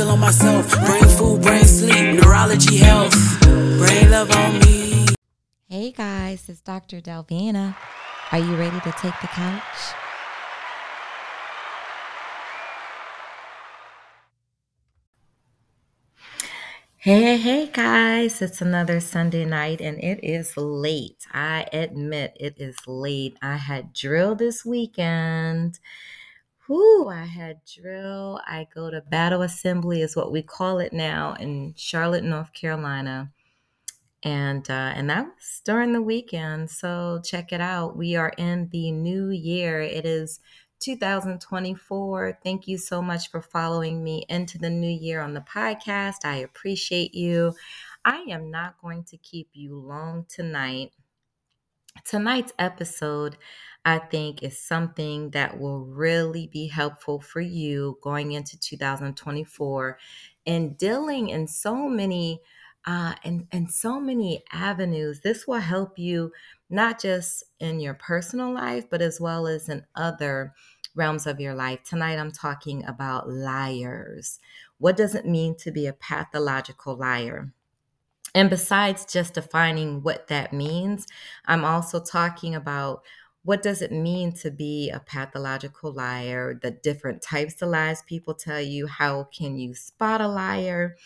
on, don't make me feel on myself. Brain food, brain sleep, neurology health. Brain love on me. Hey guys, it's Dr. Delvina. Are you ready to take the couch? Hey, hey, hey, guys. It's another Sunday night and it is late. I admit it is late. I had drill this weekend. Whoo, I had drill. I go to battle assembly, is what we call it now, in Charlotte, North Carolina. And uh, and that was during the weekend. So check it out. We are in the new year. It is 2024. Thank you so much for following me into the new year on the podcast. I appreciate you. I am not going to keep you long tonight. Tonight's episode, I think, is something that will really be helpful for you going into 2024 and dealing in so many uh, and, and so many avenues. This will help you not just in your personal life, but as well as in other realms of your life. Tonight, I'm talking about liars. What does it mean to be a pathological liar? And besides just defining what that means, I'm also talking about what does it mean to be a pathological liar, the different types of lies people tell you, how can you spot a liar?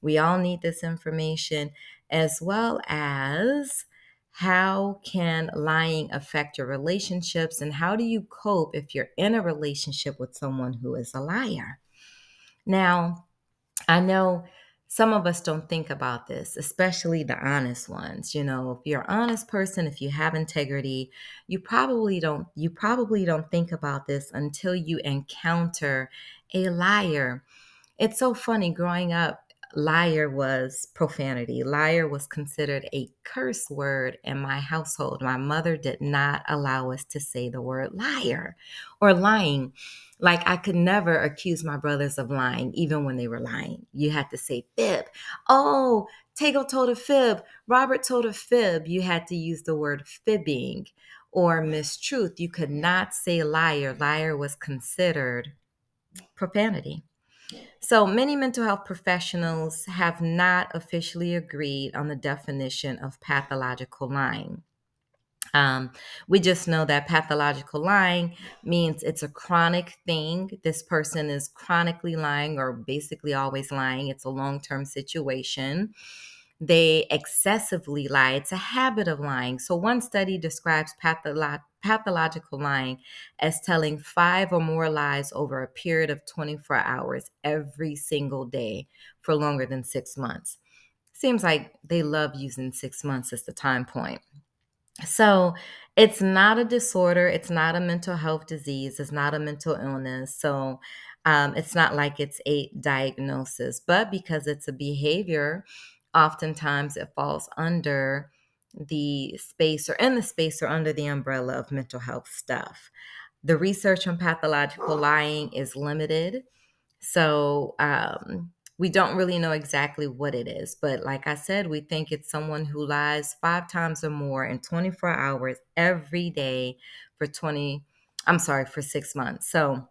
We all need this information, as well as how can lying affect your relationships and how do you cope if you're in a relationship with someone who is a liar now i know some of us don't think about this especially the honest ones you know if you're an honest person if you have integrity you probably don't you probably don't think about this until you encounter a liar. It's so funny growing up liar was profanity. Liar was considered a curse word in my household. My mother did not allow us to say the word liar or lying. Like I could never accuse my brothers of lying, even when they were lying. You had to say fib. Oh, Tago told a fib. Robert told a fib. You had to use the word fibbing or mistruth. You could not say liar. Liar was considered profanity. So many mental health professionals have not officially agreed on the definition of pathological lying. Um, we just know that pathological lying means it's a chronic thing. This person is chronically lying or basically always lying. It's a long term situation they excessively lie. It's a habit of lying. So, one study describes patholo- pathological lying as telling five or more lies over a period of 24 hours every single day for longer than six months. Seems like they love using six months as the time point. So, it's not a disorder, it's not a mental health disease, it's not a mental illness. So, um, it's not like it's a diagnosis, but because it's a behavior oftentimes it falls under the space or in the space or under the umbrella of mental health stuff. The research on pathological lying is limited. So, um, we don't really know exactly what it is. But like I said, we think it's someone who lies five times or more in 24 hours every day for 20, I'm sorry, for six months. So,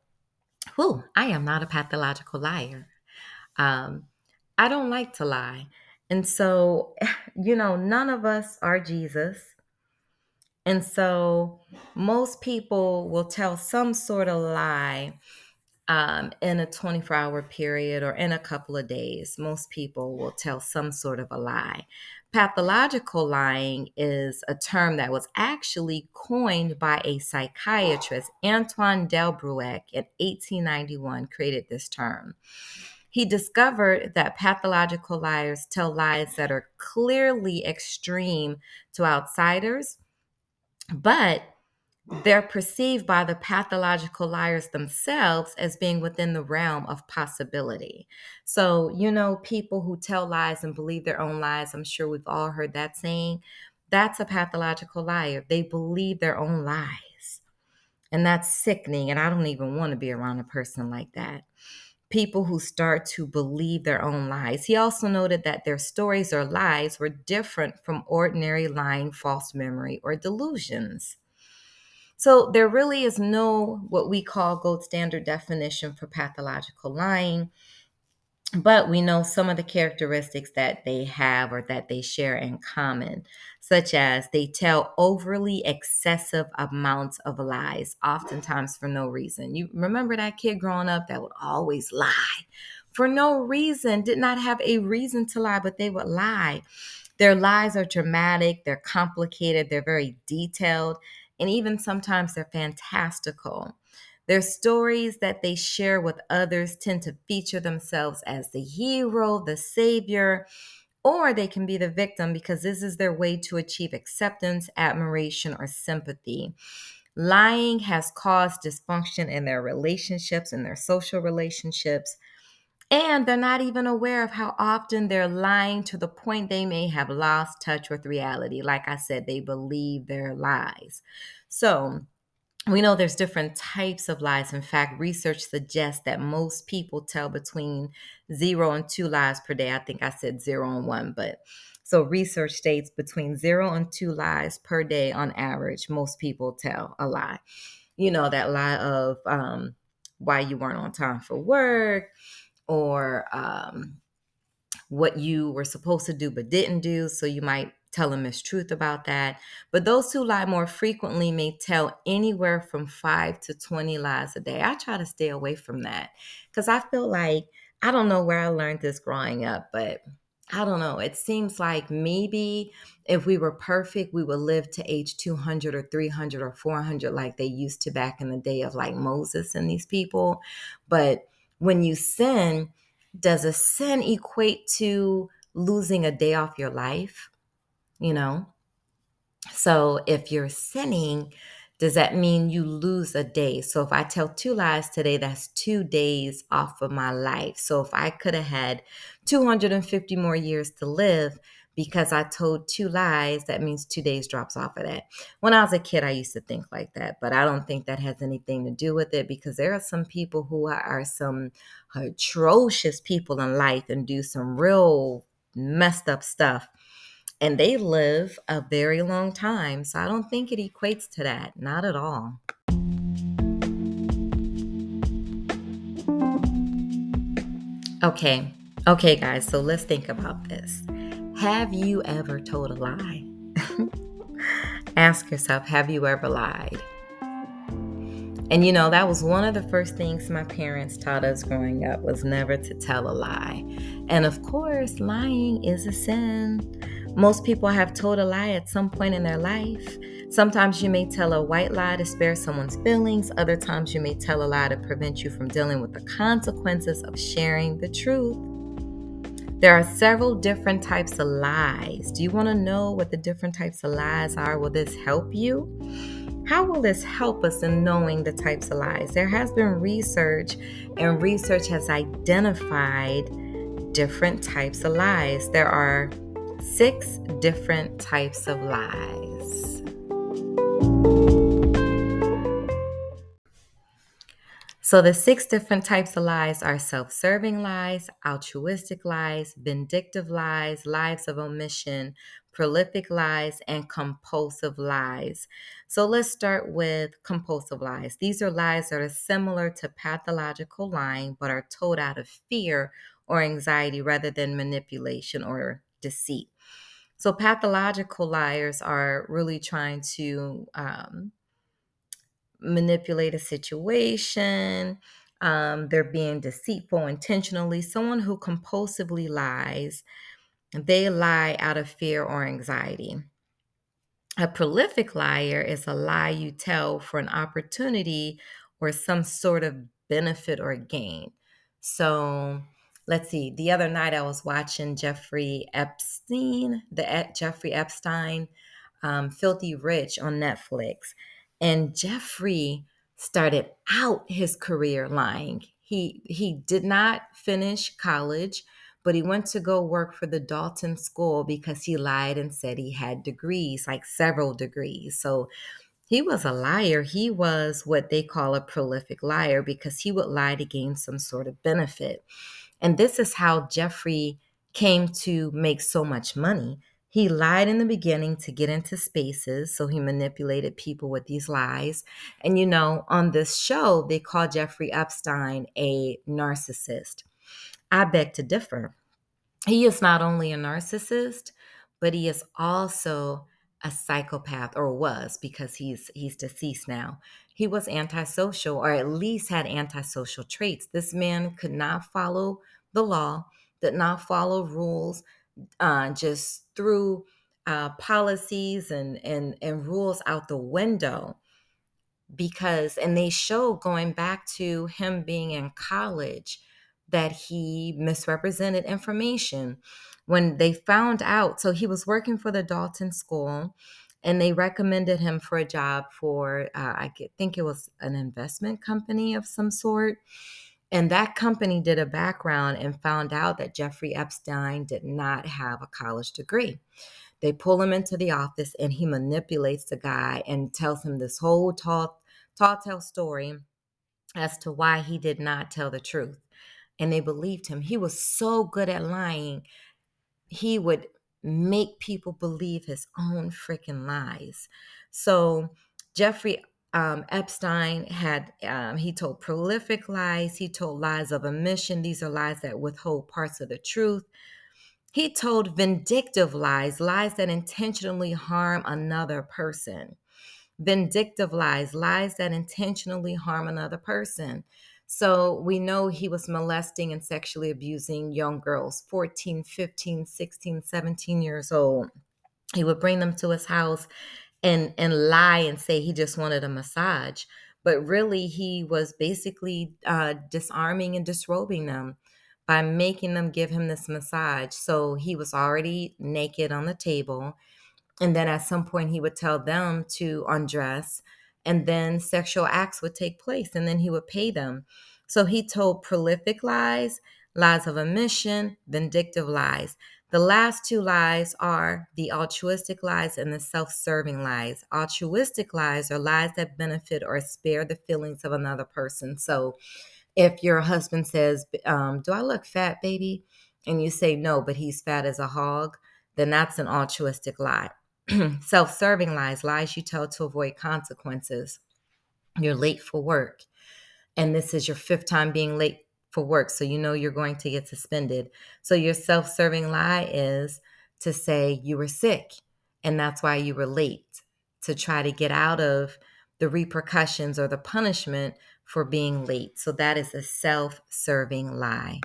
whew, I am not a pathological liar. Um, I don't like to lie. And so, you know, none of us are Jesus. And so, most people will tell some sort of lie um, in a 24 hour period or in a couple of days. Most people will tell some sort of a lie. Pathological lying is a term that was actually coined by a psychiatrist. Antoine Delbrueck in 1891 created this term. He discovered that pathological liars tell lies that are clearly extreme to outsiders, but they're perceived by the pathological liars themselves as being within the realm of possibility. So, you know, people who tell lies and believe their own lies, I'm sure we've all heard that saying. That's a pathological liar. They believe their own lies. And that's sickening. And I don't even want to be around a person like that people who start to believe their own lies. He also noted that their stories or lies were different from ordinary lying, false memory, or delusions. So there really is no what we call gold standard definition for pathological lying but we know some of the characteristics that they have or that they share in common, such as they tell overly excessive amounts of lies, oftentimes for no reason. You remember that kid growing up that would always lie for no reason, did not have a reason to lie, but they would lie. Their lies are dramatic, they're complicated, they're very detailed, and even sometimes they're fantastical. Their stories that they share with others tend to feature themselves as the hero, the savior, or they can be the victim because this is their way to achieve acceptance, admiration, or sympathy. Lying has caused dysfunction in their relationships, in their social relationships, and they're not even aware of how often they're lying to the point they may have lost touch with reality. Like I said, they believe their lies. So, we know there's different types of lies. In fact, research suggests that most people tell between zero and two lies per day. I think I said zero and one, but so research states between zero and two lies per day on average, most people tell a lie. You know, that lie of um, why you weren't on time for work or um, what you were supposed to do but didn't do. So you might tell a mistruth about that. But those who lie more frequently may tell anywhere from five to 20 lies a day. I try to stay away from that because I feel like I don't know where I learned this growing up, but I don't know. It seems like maybe if we were perfect, we would live to age 200 or 300 or 400 like they used to back in the day of like Moses and these people. But when you sin, does a sin equate to losing a day off your life? You know? So if you're sinning, does that mean you lose a day? So if I tell two lies today, that's two days off of my life. So if I could have had 250 more years to live because I told two lies, that means two days drops off of that. When I was a kid, I used to think like that, but I don't think that has anything to do with it because there are some people who are some atrocious people in life and do some real messed up stuff and they live a very long time. So I don't think it equates to that, not at all. Okay, okay, guys, so let's think about this. Have you ever told a lie? Ask yourself, have you ever lied? And you know, that was one of the first things my parents taught us growing up was never to tell a lie. And of course, lying is a sin. Most people have told a lie at some point in their life. Sometimes you may tell a white lie to spare someone's feelings. Other times you may tell a lie to prevent you from dealing with the consequences of sharing the truth. There are several different types of lies. Do you want to know what the different types of lies are? Will this help you? How will this help us in knowing the types of lies? There has been research, and research has identified different types of lies. There are six different types of lies. So, the six different types of lies are self serving lies, altruistic lies, vindictive lies, lies of omission, prolific lies, and compulsive lies. So, let's start with compulsive lies. These are lies that are similar to pathological lying but are told out of fear or anxiety rather than manipulation or deceit. So pathological liars are really trying to um, manipulate a situation. Um, they're being deceitful intentionally. Someone who compulsively lies, they lie out of fear or anxiety. A prolific liar is a lie you tell for an opportunity or some sort of benefit or gain. So, let's see, the other night I was watching Jeffrey Epstein, the Jeffrey Epstein, um, Filthy Rich on Netflix. And Jeffrey started out his career lying. He he did not finish college, but he went to go work for the Dalton School because he lied and said he had degrees, like several degrees. So he was a liar. He was what they call a prolific liar because he would lie to gain some sort of benefit. And this is how Jeffrey came to make so much money. He lied in the beginning to get into spaces, so he manipulated people with these lies. And you know, on this show, they call Jeffrey Epstein a narcissist. I beg to differ. He is not only a narcissist, but he is also a psychopath or was because he's he's deceased now. He was antisocial or at least had antisocial traits. This man could not follow the law, did not follow rules, uh, just threw uh, policies and, and, and rules out the window because, and they show going back to him being in college that he misrepresented information when they found out. So he was working for the Dalton School and they recommended him for a job for, uh, I think it was an investment company of some sort. And that company did a background and found out that Jeffrey Epstein did not have a college degree. They pull him into the office and he manipulates the guy and tells him this whole tall, tall tale story as to why he did not tell the truth. And they believed him. He was so good at lying, he would make people believe his own freaking lies. So Jeffrey um, Epstein had, um, he told prolific lies. He told lies of omission. These are lies that withhold parts of the truth. He told vindictive lies, lies that intentionally harm another person. Vindictive lies, lies that intentionally harm another person. So we know he was molesting and sexually abusing young girls, 14, 15, 16, 17 years old. He would bring them to his house and and lie and say he just wanted a massage. But really he was basically uh, disarming and disrobing them by making them give him this massage. So he was already naked on the table. And then at some point he would tell them to undress and then sexual acts would take place and then he would pay them so he told prolific lies lies of omission vindictive lies the last two lies are the altruistic lies and the self serving lies. Altruistic lies are lies that benefit or spare the feelings of another person. So if your husband says, um, Do I look fat, baby? And you say no, but he's fat as a hog, then that's an altruistic lie. self serving lies, lies you tell to avoid consequences. You're late for work. And this is your fifth time being late for work. So you know you're going to get suspended. So your self serving lie is to say you were sick and that's why you were late to try to get out of the repercussions or the punishment for being late. So that is a self serving lie.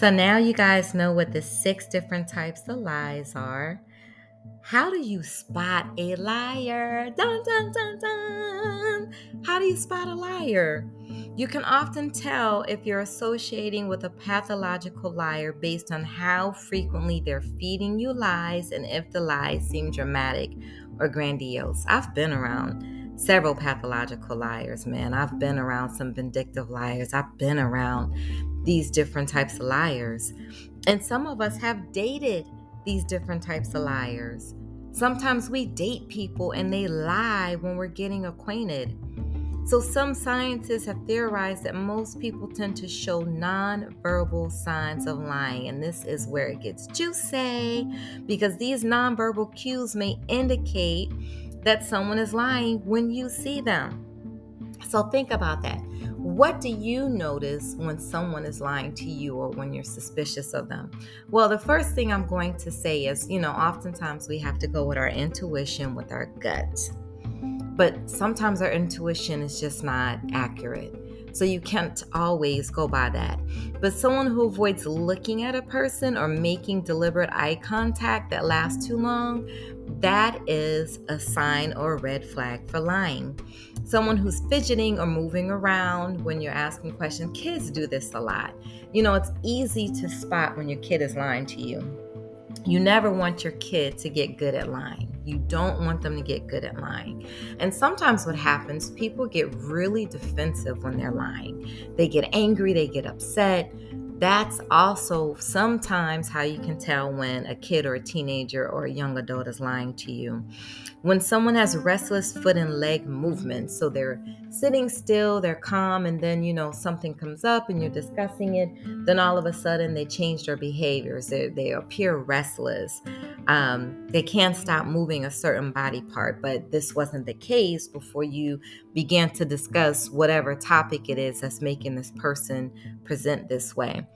So now you guys know what the six different types of lies are. How do you spot a liar? Dun, dun, dun, dun. How do you spot a liar? You can often tell if you're associating with a pathological liar based on how frequently they're feeding you lies and if the lies seem dramatic or grandiose. I've been around several pathological liars, man. I've been around some vindictive liars. I've been around these different types of liars. And some of us have dated these different types of liars. Sometimes we date people and they lie when we're getting acquainted. So, some scientists have theorized that most people tend to show nonverbal signs of lying, and this is where it gets juicy because these nonverbal cues may indicate that someone is lying when you see them. So, think about that. What do you notice when someone is lying to you or when you're suspicious of them? Well, the first thing I'm going to say is, you know, oftentimes we have to go with our intuition, with our gut. But sometimes our intuition is just not accurate. So you can't always go by that. But someone who avoids looking at a person or making deliberate eye contact that lasts too long, that is a sign or a red flag for lying someone who's fidgeting or moving around when you're asking questions. Kids do this a lot. You know, it's easy to spot when your kid is lying to you. You never want your kid to get good at lying. You don't want them to get good at lying. And sometimes what happens, people get really defensive when they're lying. They get angry, they get upset. that's also sometimes how you can tell when a kid or a teenager or a young adult is lying to you. When someone has restless foot and leg movements, so they're sitting still, they're calm, and then you know something comes up and you're discussing it, then all of a sudden they change their behaviors. They, they appear restless. Um, they can't stop moving a certain body part, but this wasn't the case before you began to discuss whatever topic it is that's making this person present this way.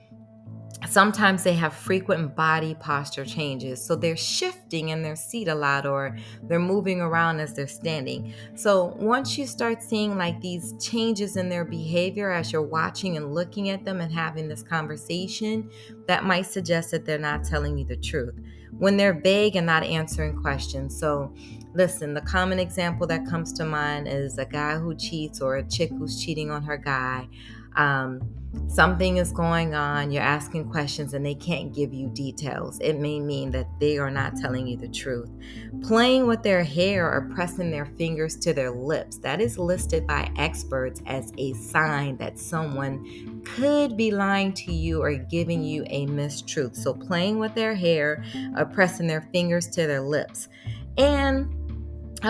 Sometimes they have frequent body posture changes. So they're shifting in their seat a lot or they're moving around as they're standing. So once you start seeing like these changes in their behavior as you're watching and looking at them and having this conversation, that might suggest that they're not telling you the truth. When they're vague and not answering questions. So listen, the common example that comes to mind is a guy who cheats or a chick who's cheating on her guy. Um, something is going on, you're asking questions, and they can't give you details. It may mean that they are not telling you the truth. Playing with their hair or pressing their fingers to their lips, that is listed by experts as a sign that someone could be lying to you or giving you a mistruth. So, playing with their hair or pressing their fingers to their lips. And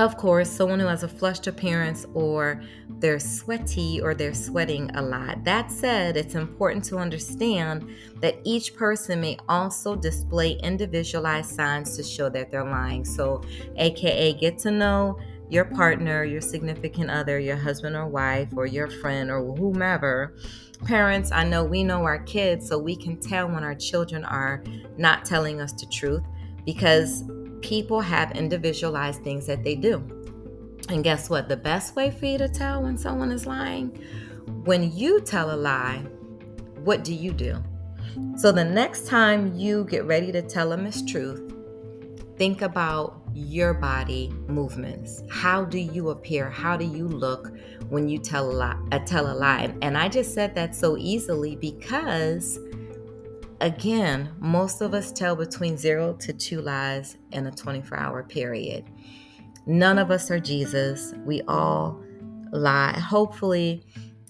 of course, someone who has a flushed appearance or they're sweaty or they're sweating a lot. That said, it's important to understand that each person may also display individualized signs to show that they're lying. So, aka, get to know your partner, your significant other, your husband or wife, or your friend, or whomever. Parents, I know we know our kids, so we can tell when our children are not telling us the truth because people have individualized things that they do. And guess what? The best way for you to tell when someone is lying, when you tell a lie, what do you do? So the next time you get ready to tell a mistruth, think about your body movements. How do you appear? How do you look when you tell a lie? Uh, tell a lie? And I just said that so easily because Again, most of us tell between zero to two lies in a 24 hour period. None of us are Jesus. We all lie. Hopefully,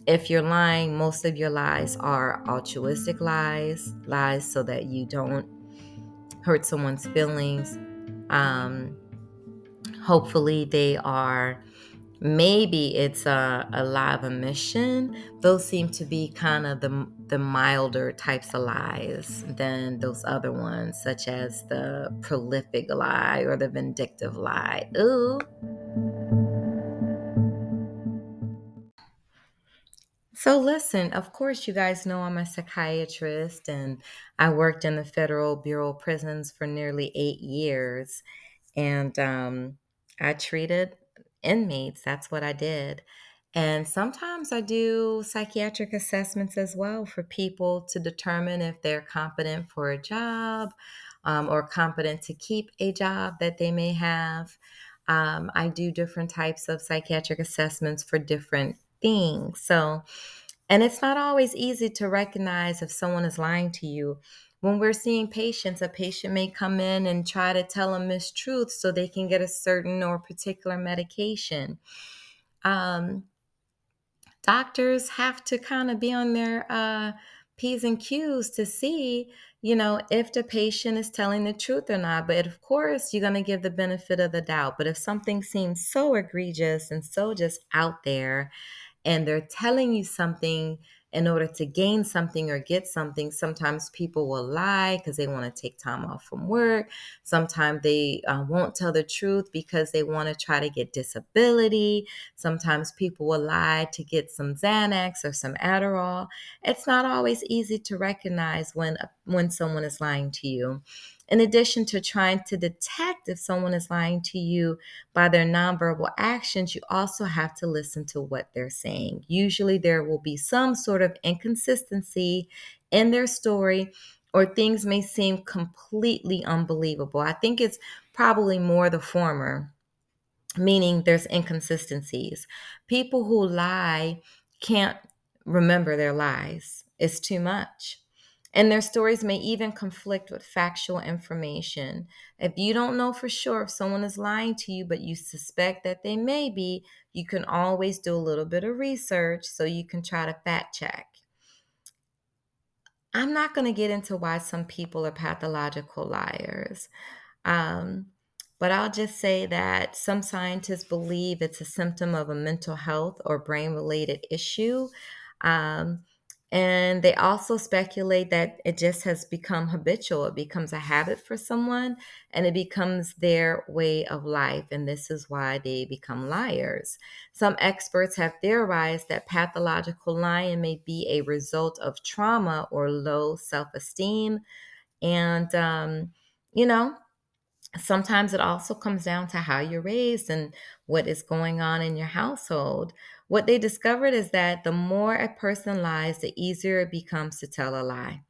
if you're lying, most of your lies are altruistic lies, lies so that you don't hurt someone's feelings. Um, hopefully, they are maybe it's a, a lie of omission. Those seem to be kind of the the milder types of lies than those other ones, such as the prolific lie or the vindictive lie. Ooh. So, listen, of course, you guys know I'm a psychiatrist and I worked in the Federal Bureau of Prisons for nearly eight years. And um, I treated inmates. That's what I did. And sometimes I do psychiatric assessments as well for people to determine if they're competent for a job um, or competent to keep a job that they may have. Um, I do different types of psychiatric assessments for different things. So, and it's not always easy to recognize if someone is lying to you. When we're seeing patients, a patient may come in and try to tell a mistruth so they can get a certain or particular medication. Um, doctors have to kind of be on their uh, P's and Q's to see, you know, if the patient is telling the truth or not. But of course, you're going to give the benefit of the doubt. But if something seems so egregious and so just out there, and they're telling you something in order to gain something or get something, sometimes people will lie because they want to take time off from work. Sometimes they uh, won't tell the truth because they want to try to get disability. Sometimes people will lie to get some Xanax or some Adderall. It's not always easy to recognize when when someone is lying to you. In addition to trying to detect if someone is lying to you by their nonverbal actions, you also have to listen to what they're saying. Usually, there will be some sort of inconsistency in their story, or things may seem completely unbelievable. I think it's probably more the former, meaning there's inconsistencies. People who lie can't remember their lies, it's too much and their stories may even conflict with factual information. If you don't know for sure if someone is lying to you, but you suspect that they may be, you can always do a little bit of research so you can try to fact check. I'm not going to get into why some people are pathological liars. Um, but I'll just say that some scientists believe it's a symptom of a mental health or brain related issue. Um, and they also speculate that it just has become habitual. It becomes a habit for someone and it becomes their way of life. And this is why they become liars. Some experts have theorized that pathological lying may be a result of trauma or low self esteem. And, um, you know, sometimes it also comes down to how you're raised and what is going on in your household. What they discovered is that the more a person lies, the easier it becomes to tell a lie.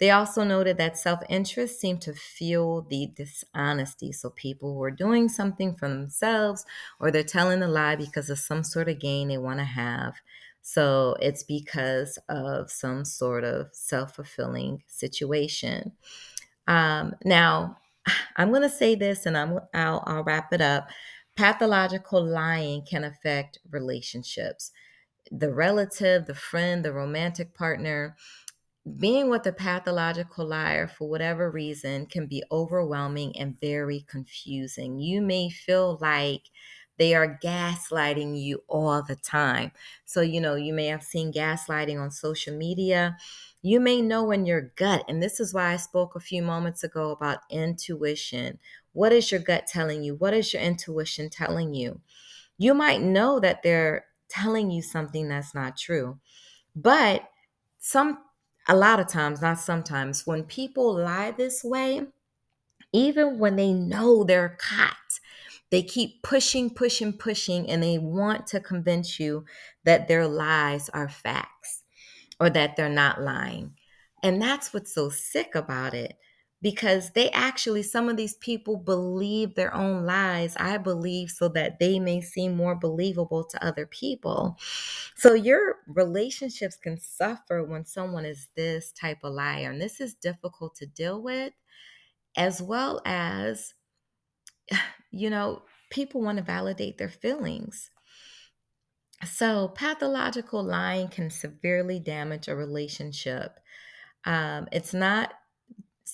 They also noted that self interest seemed to fuel the dishonesty. So, people who are doing something for themselves or they're telling a lie because of some sort of gain they want to have. So, it's because of some sort of self fulfilling situation. Um, now, I'm going to say this and I'm, I'll, I'll wrap it up. Pathological lying can affect relationships. The relative, the friend, the romantic partner, being with a pathological liar for whatever reason can be overwhelming and very confusing. You may feel like they are gaslighting you all the time. So, you know, you may have seen gaslighting on social media. You may know in your gut, and this is why I spoke a few moments ago about intuition. What is your gut telling you? What is your intuition telling you? You might know that they're telling you something that's not true. But some a lot of times, not sometimes, when people lie this way, even when they know they're caught, they keep pushing, pushing, pushing, and they want to convince you that their lies are facts or that they're not lying. And that's what's so sick about it because they actually, some of these people believe their own lies, I believe, so that they may seem more believable to other people. So your relationships can suffer when someone is this type of liar. And this is difficult to deal with, as well as you know, people want to validate their feelings. So, pathological lying can severely damage a relationship. Um, it's not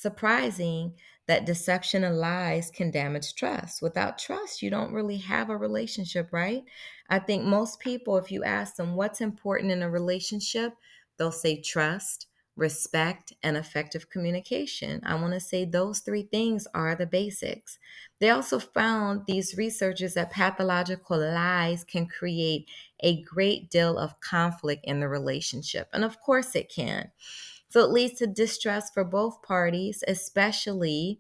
surprising that deception and lies can damage trust. Without trust, you don't really have a relationship, right? I think most people, if you ask them what's important in a relationship, they'll say trust, respect, and effective communication. I want to say those three things are the basics. They also found, these researchers, that pathological lies can create a great deal of conflict in the relationship. And of course, it can. So it leads to distress for both parties, especially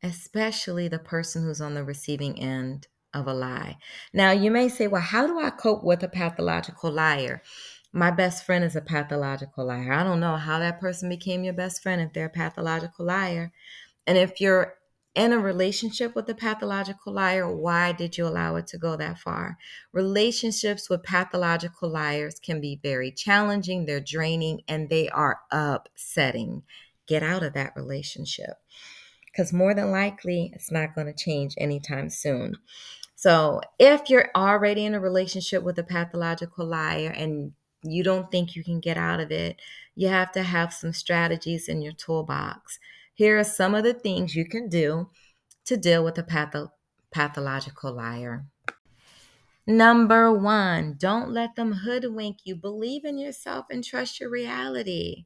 especially the person who's on the receiving end of a lie. Now, you may say, well, how do I cope with a pathological liar? my best friend is a pathological liar. I don't know how that person became your best friend if they're a pathological liar. And if you're in a relationship with a pathological liar, why did you allow it to go that far? Relationships with pathological liars can be very challenging, they're draining, and they are upsetting. Get out of that relationship because more than likely it's not going to change anytime soon. So, if you're already in a relationship with a pathological liar and you don't think you can get out of it, you have to have some strategies in your toolbox. Here are some of the things you can do to deal with a patho- pathological liar. Number one, don't let them hoodwink you. Believe in yourself and trust your reality.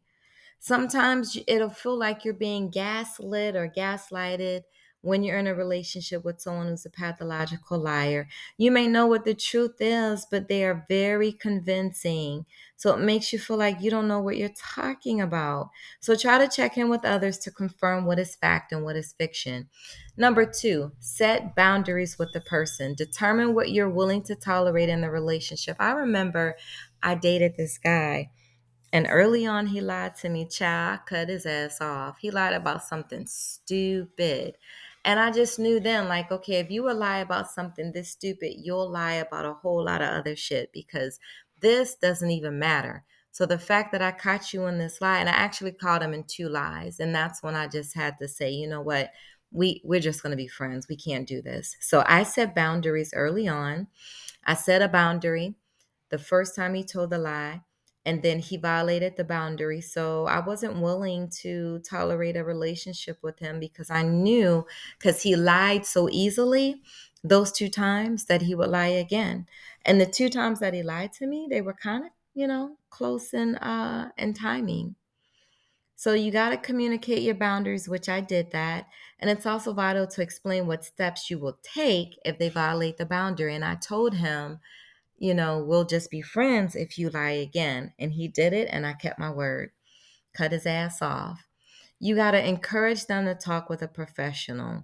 Sometimes it'll feel like you're being gaslit or gaslighted when you're in a relationship with someone who's a pathological liar. You may know what the truth is, but they are very convincing. So it makes you feel like you don't know what you're talking about. So try to check in with others to confirm what is fact and what is fiction. Number two, set boundaries with the person. Determine what you're willing to tolerate in the relationship. I remember I dated this guy. And early on, he lied to me. Child, cut his ass off. He lied about something stupid. And I just knew then, like, okay, if you will lie about something this stupid, you'll lie about a whole lot of other shit because this doesn't even matter. So the fact that I caught you in this lie, and I actually caught him in two lies, and that's when I just had to say, you know what, we we're just going to be friends. We can't do this. So I set boundaries early on. I set a boundary the first time he told the lie. And then he violated the boundary. So I wasn't willing to tolerate a relationship with him because I knew because he lied so easily those two times that he would lie again. And the two times that he lied to me, they were kind of, you know, close in uh in timing. So you got to communicate your boundaries, which I did that. And it's also vital to explain what steps you will take if they violate the boundary. And I told him you know, we'll just be friends if you lie again. And he did it, and I kept my word. Cut his ass off. You got to encourage them to talk with a professional.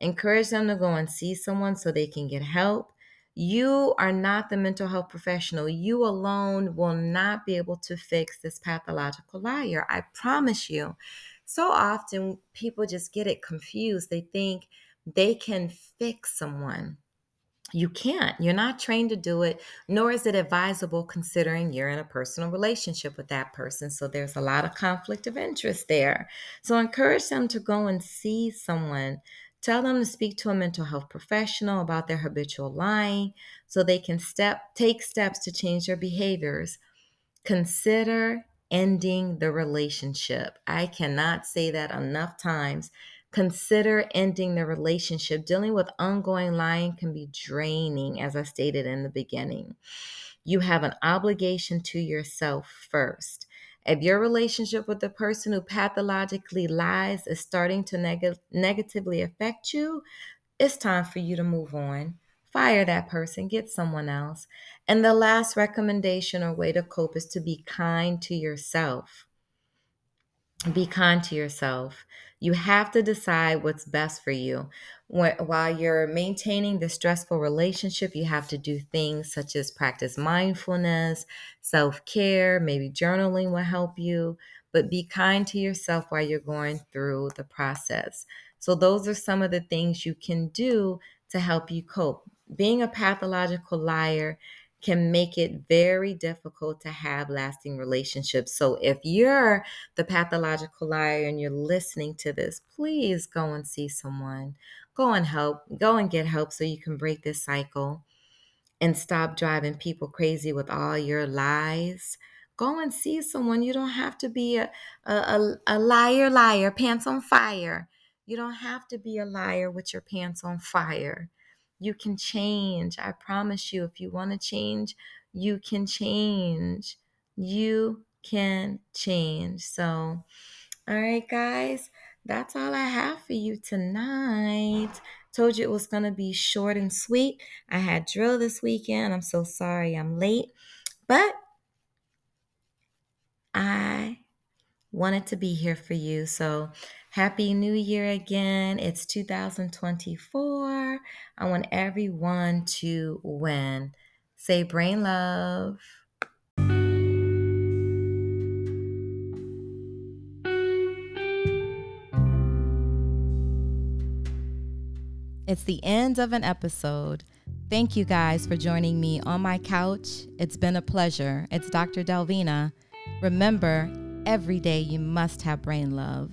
Encourage them to go and see someone so they can get help. You are not the mental health professional. You alone will not be able to fix this pathological liar. I promise you. So often people just get it confused. They think they can fix someone you can't. You're not trained to do it, nor is it advisable considering you're in a personal relationship with that person. So there's a lot of conflict of interest there. So encourage them to go and see someone. Tell them to speak to a mental health professional about their habitual lying so they can step take steps to change their behaviors. Consider ending the relationship. I cannot say that enough times Consider ending the relationship. Dealing with ongoing lying can be draining, as I stated in the beginning. You have an obligation to yourself first. If your relationship with the person who pathologically lies is starting to neg- negatively affect you, it's time for you to move on. Fire that person, get someone else. And the last recommendation or way to cope is to be kind to yourself. Be kind to yourself. You have to decide what's best for you. While you're maintaining the stressful relationship, you have to do things such as practice mindfulness, self care, maybe journaling will help you, but be kind to yourself while you're going through the process. So, those are some of the things you can do to help you cope. Being a pathological liar can make it very difficult to have lasting relationships. So if you're the pathological liar and you're listening to this, please go and see someone. Go and help. Go and get help so you can break this cycle and stop driving people crazy with all your lies. Go and see someone. You don't have to be a, a, a liar, liar, pants on fire. You don't have to be a liar with your pants on fire. You can change. I promise you, if you want to change, you can change. You can change. So, all right, guys, that's all I have for you tonight. Told you it was going to be short and sweet. I had drill this weekend. I'm so sorry I'm late, but I wanted to be here for you. So, Happy New Year again. It's 2024. I want everyone to win. Say brain love. It's the end of an episode. Thank you guys for joining me on my couch. It's been a pleasure. It's Dr. Delvina. Remember, every day you must have brain love